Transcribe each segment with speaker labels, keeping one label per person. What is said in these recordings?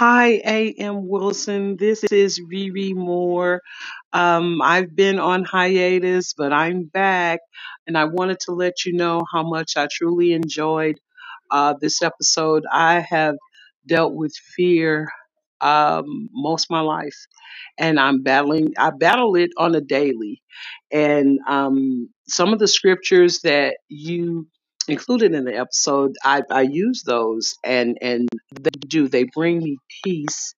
Speaker 1: Hi, A.M. Wilson. This is Riri Moore. Um, I've been on hiatus, but I'm back, and I wanted to let you know how much I truly enjoyed uh, this episode. I have dealt with fear um, most of my life, and I'm battling. I battle it on a daily, and um, some of the scriptures that you included in the episode, I, I use those, and and they do. They bring me peace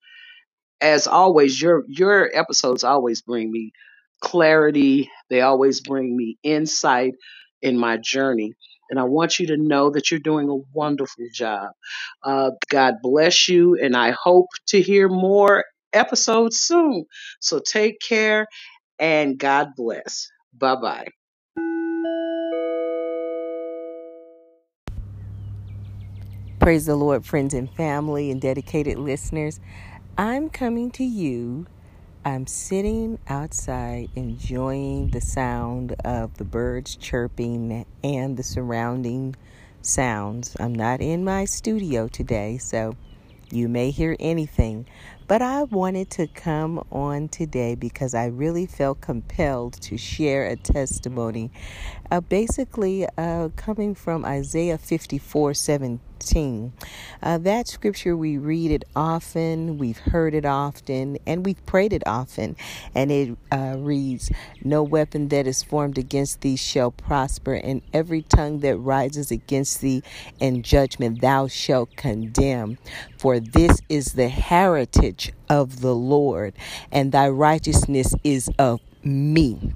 Speaker 1: as always, your your episodes always bring me clarity. They always bring me insight in my journey. And I want you to know that you're doing a wonderful job. Uh, God bless you, and I hope to hear more episodes soon. So take care, and God bless. Bye bye.
Speaker 2: Praise the Lord, friends and family, and dedicated listeners. I'm coming to you. I'm sitting outside enjoying the sound of the birds chirping and the surrounding sounds. I'm not in my studio today, so you may hear anything. But I wanted to come on today because I really felt compelled to share a testimony, uh, basically uh, coming from Isaiah 54 17. Uh, that scripture, we read it often, we've heard it often, and we've prayed it often. And it uh, reads, No weapon that is formed against thee shall prosper, and every tongue that rises against thee in judgment thou shalt condemn. For this is the heritage of the Lord, and thy righteousness is of me.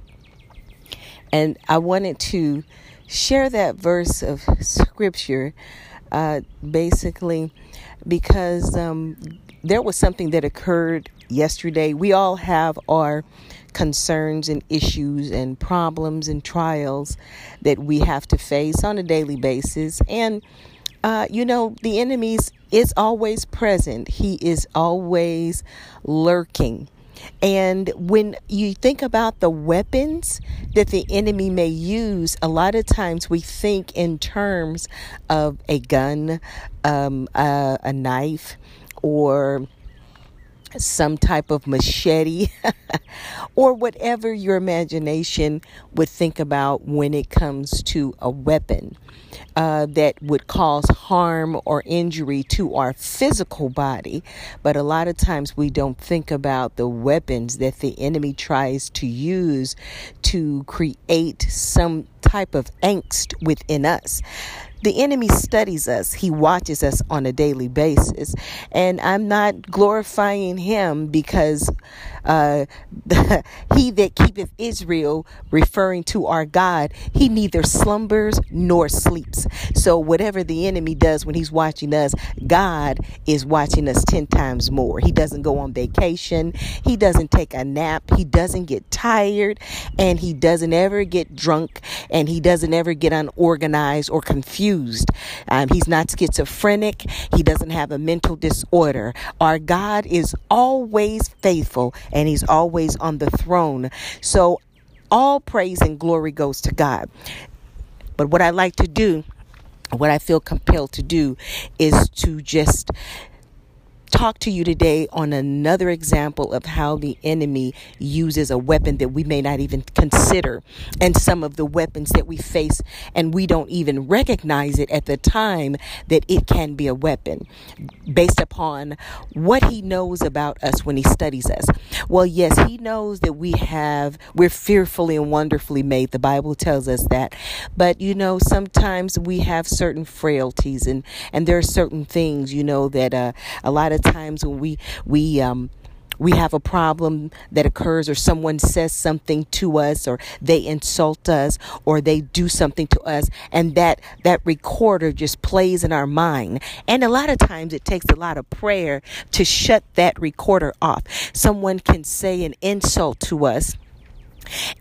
Speaker 2: And I wanted to share that verse of scripture uh, basically because um, there was something that occurred yesterday. We all have our concerns and issues and problems and trials that we have to face on a daily basis. And, uh, you know, the enemy is always present, he is always lurking. And when you think about the weapons that the enemy may use, a lot of times we think in terms of a gun, um, uh, a knife, or some type of machete or whatever your imagination would think about when it comes to a weapon uh, that would cause harm or injury to our physical body. But a lot of times we don't think about the weapons that the enemy tries to use to create some type of angst within us. The enemy studies us, he watches us on a daily basis. And I'm not glorifying him because uh, he that keepeth Israel, referring to our God, he neither slumbers nor sleeps. So, whatever the enemy does when he's watching us, God is watching us 10 times more. He doesn't go on vacation, he doesn't take a nap, he doesn't get tired, and he doesn't ever get drunk, and he doesn't ever get unorganized or confused. Um, he's not schizophrenic, he doesn't have a mental disorder. Our God is always faithful and he's always on the throne. So all praise and glory goes to God. But what I like to do, what I feel compelled to do, is to just talk to you today on another example of how the enemy uses a weapon that we may not even consider and some of the weapons that we face and we don't even recognize it at the time that it can be a weapon based upon what he knows about us when he studies us. Well, yes, he knows that we have we're fearfully and wonderfully made. The Bible tells us that. But you know, sometimes we have certain frailties and and there are certain things, you know, that uh, a lot of of times when we we um we have a problem that occurs or someone says something to us or they insult us or they do something to us and that that recorder just plays in our mind and a lot of times it takes a lot of prayer to shut that recorder off someone can say an insult to us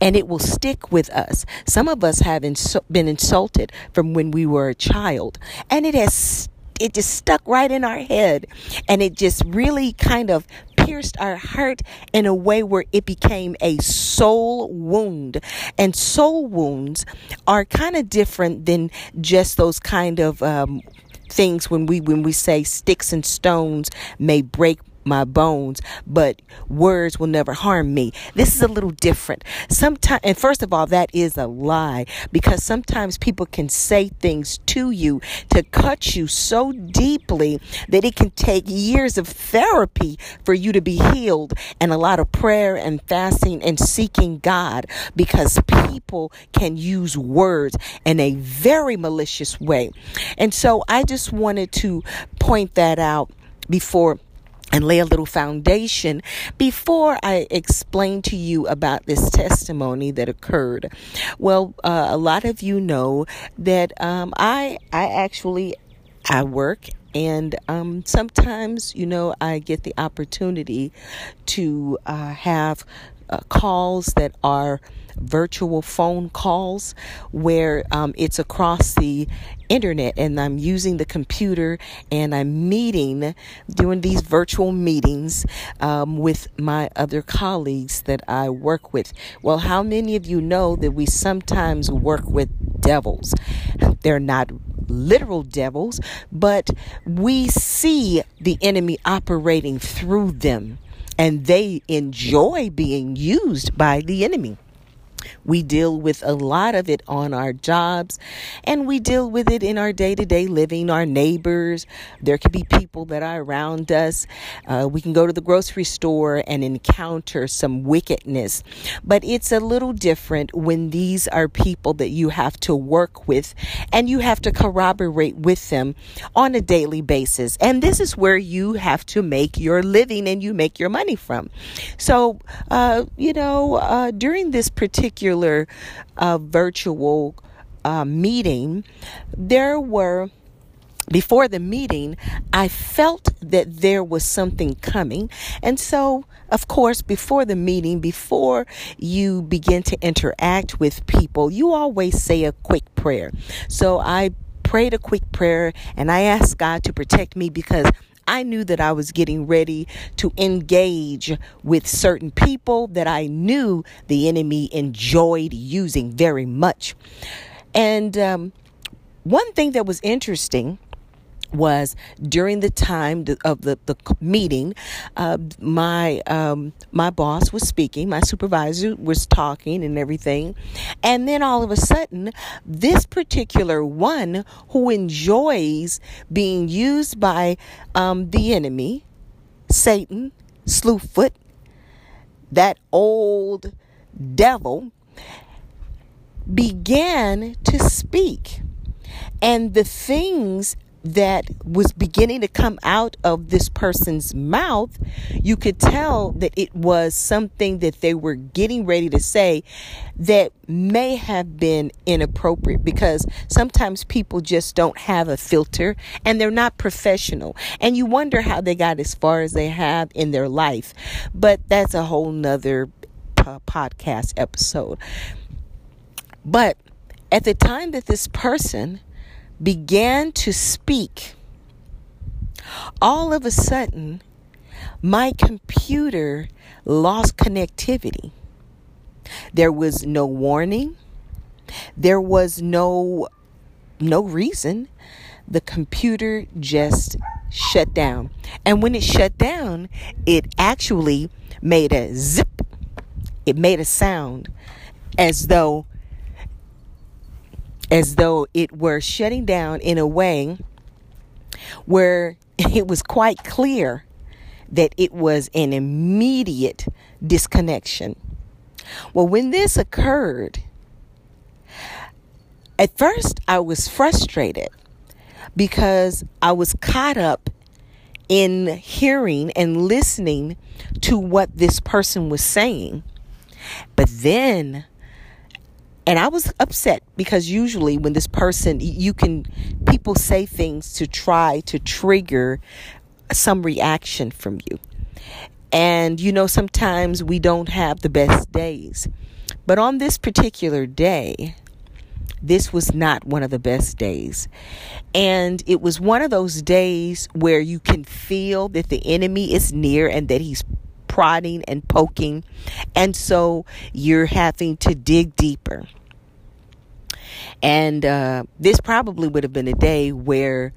Speaker 2: and it will stick with us. Some of us have insu- been insulted from when we were a child, and it has it just stuck right in our head and it just really kind of pierced our heart in a way where it became a soul wound. And soul wounds are kind of different than just those kind of um, things when we when we say sticks and stones may break my bones, but words will never harm me. This is a little different. Sometimes, and first of all, that is a lie because sometimes people can say things to you to cut you so deeply that it can take years of therapy for you to be healed and a lot of prayer and fasting and seeking God because people can use words in a very malicious way. And so I just wanted to point that out before and lay a little foundation before I explain to you about this testimony that occurred. Well, uh, a lot of you know that um, I I actually I work and um, sometimes you know I get the opportunity to uh, have uh, calls that are virtual phone calls where um, it's across the internet and I'm using the computer and I'm meeting, doing these virtual meetings um, with my other colleagues that I work with. Well, how many of you know that we sometimes work with devils? They're not literal devils, but we see the enemy operating through them and they enjoy being used by the enemy. We deal with a lot of it on our jobs and we deal with it in our day to day living, our neighbors. There could be people that are around us. Uh, we can go to the grocery store and encounter some wickedness. But it's a little different when these are people that you have to work with and you have to corroborate with them on a daily basis. And this is where you have to make your living and you make your money from. So, uh, you know, uh, during this particular particular uh, virtual uh, meeting, there were before the meeting, I felt that there was something coming. And so, of course, before the meeting, before you begin to interact with people, you always say a quick prayer. So I prayed a quick prayer and I asked God to protect me because I knew that I was getting ready to engage with certain people that I knew the enemy enjoyed using very much. And um, one thing that was interesting was during the time of the, the meeting, uh, my um, my boss was speaking, my supervisor was talking and everything, and then all of a sudden, this particular one who enjoys being used by um, the enemy, Satan, Slewfoot, that old devil, began to speak. And the things that was beginning to come out of this person's mouth, you could tell that it was something that they were getting ready to say that may have been inappropriate because sometimes people just don't have a filter and they're not professional. And you wonder how they got as far as they have in their life. But that's a whole nother uh, podcast episode. But at the time that this person began to speak, all of a sudden, my computer lost connectivity. There was no warning. There was no no reason. The computer just shut down. And when it shut down, it actually made a zip. It made a sound as though as though it were shutting down in a way where it was quite clear that it was an immediate disconnection. Well, when this occurred, at first I was frustrated because I was caught up in hearing and listening to what this person was saying. But then and I was upset because usually when this person, you can, people say things to try to trigger some reaction from you. And you know, sometimes we don't have the best days. But on this particular day, this was not one of the best days. And it was one of those days where you can feel that the enemy is near and that he's prodding and poking. And so you're having to dig deeper. And uh, this probably would have been a day where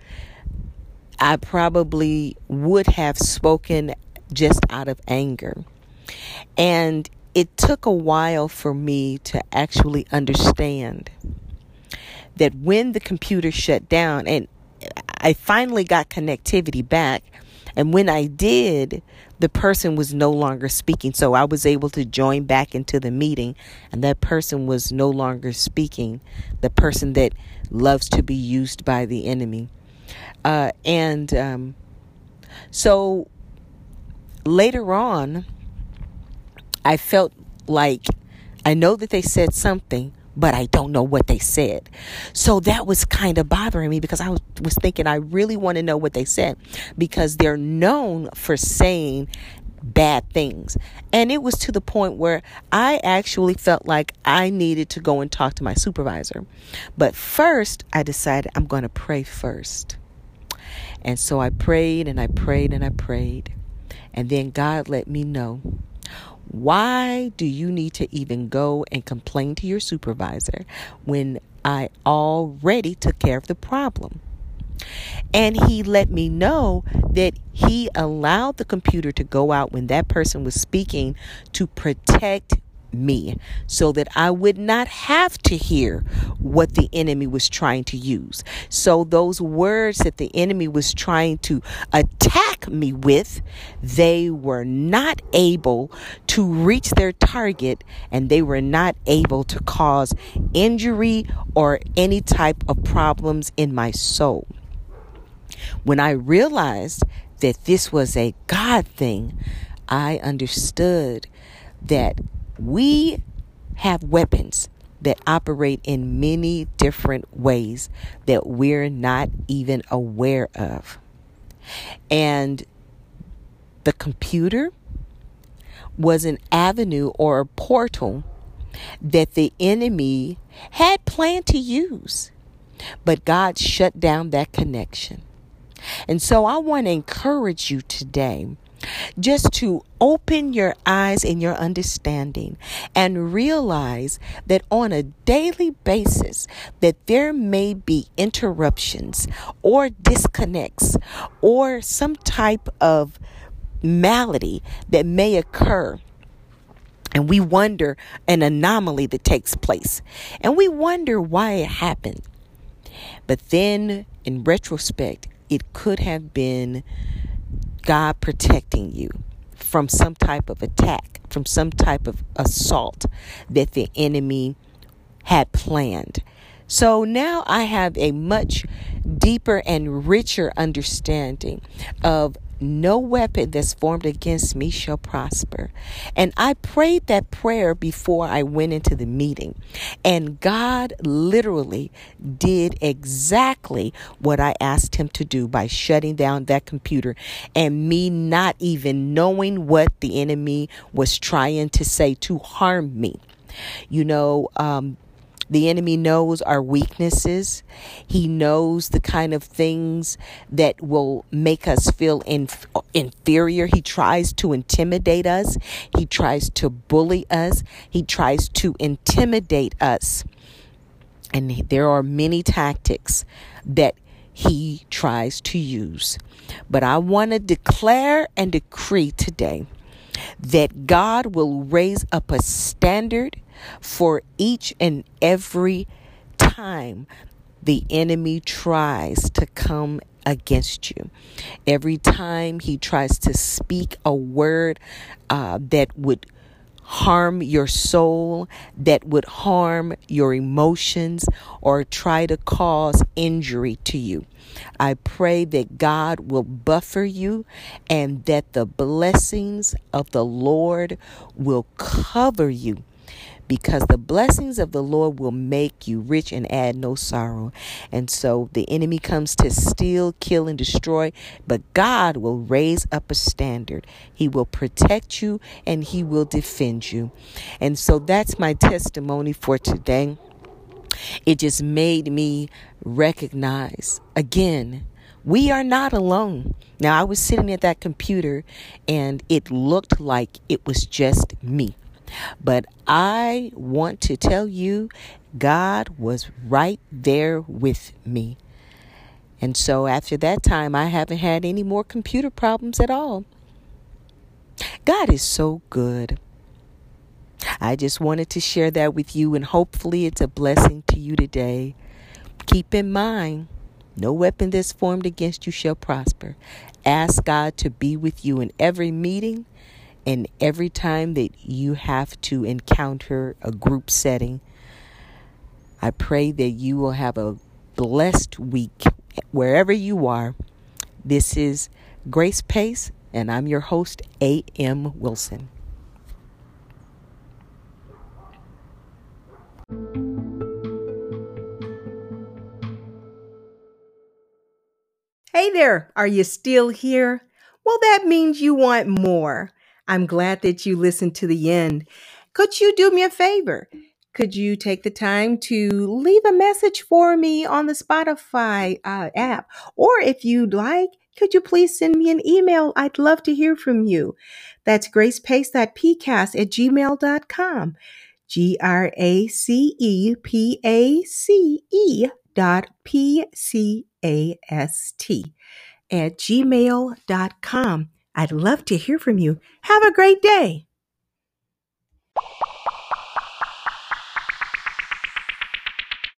Speaker 2: I probably would have spoken just out of anger. And it took a while for me to actually understand that when the computer shut down and I finally got connectivity back, and when I did, the person was no longer speaking. So I was able to join back into the meeting, and that person was no longer speaking. The person that loves to be used by the enemy. Uh, and um, so later on, I felt like I know that they said something, but I don't know what they said. So that was kind of bothering me because I was, thinking I really want to know what they said because they're known for saying bad things. And it was to the point where I actually felt like I needed to go and talk to my supervisor. But first, I decided I'm going to pray first. And so I prayed and I prayed and I prayed. And then God let me know why do you need to even go and complain to your supervisor when I already took care of the problem? And he let me know that he allowed the computer to go out when that person was speaking to protect me so that I would not have to hear what the enemy was trying to use. So, those words that the enemy was trying to attack me with, they were not able to reach their target and they were not able to cause injury or any type of problems in my soul. When I realized that this was a God thing, I understood that we have weapons that operate in many different ways that we're not even aware of. And the computer was an avenue or a portal that the enemy had planned to use. But God shut down that connection. And so I want to encourage you today just to open your eyes and your understanding and realize that on a daily basis that there may be interruptions or disconnects or some type of malady that may occur. And we wonder an anomaly that takes place. And we wonder why it happened. But then in retrospect it could have been God protecting you from some type of attack, from some type of assault that the enemy had planned. So now I have a much deeper and richer understanding of no weapon that's formed against me shall prosper. And I prayed that prayer before I went into the meeting. And God literally did exactly what I asked him to do by shutting down that computer and me not even knowing what the enemy was trying to say to harm me. You know, um, the enemy knows our weaknesses. He knows the kind of things that will make us feel inf- inferior. He tries to intimidate us. He tries to bully us. He tries to intimidate us. And there are many tactics that he tries to use. But I want to declare and decree today that God will raise up a standard for each and every time the enemy tries to come against you. Every time he tries to speak a word uh, that would harm your soul, that would harm your emotions, or try to cause injury to you. I pray that God will buffer you and that the blessings of the Lord will cover you because the blessings of the Lord will make you rich and add no sorrow. And so the enemy comes to steal, kill, and destroy, but God will raise up a standard. He will protect you and He will defend you. And so that's my testimony for today. It just made me recognize again. We are not alone. Now, I was sitting at that computer and it looked like it was just me. But I want to tell you, God was right there with me. And so after that time, I haven't had any more computer problems at all. God is so good. I just wanted to share that with you, and hopefully, it's a blessing to you today. Keep in mind, no weapon that's formed against you shall prosper. Ask God to be with you in every meeting and every time that you have to encounter a group setting. I pray that you will have a blessed week wherever you are. This is Grace Pace, and I'm your host, A.M. Wilson.
Speaker 3: Hey there, are you still here? Well, that means you want more. I'm glad that you listened to the end. Could you do me a favor? Could you take the time to leave a message for me on the Spotify uh, app? Or if you'd like, could you please send me an email? I'd love to hear from you. That's gracepace.pcast at gmail.com. G R A C E P A C E dot P C A S T at gmail.com. I'd love to hear from you. Have a great day.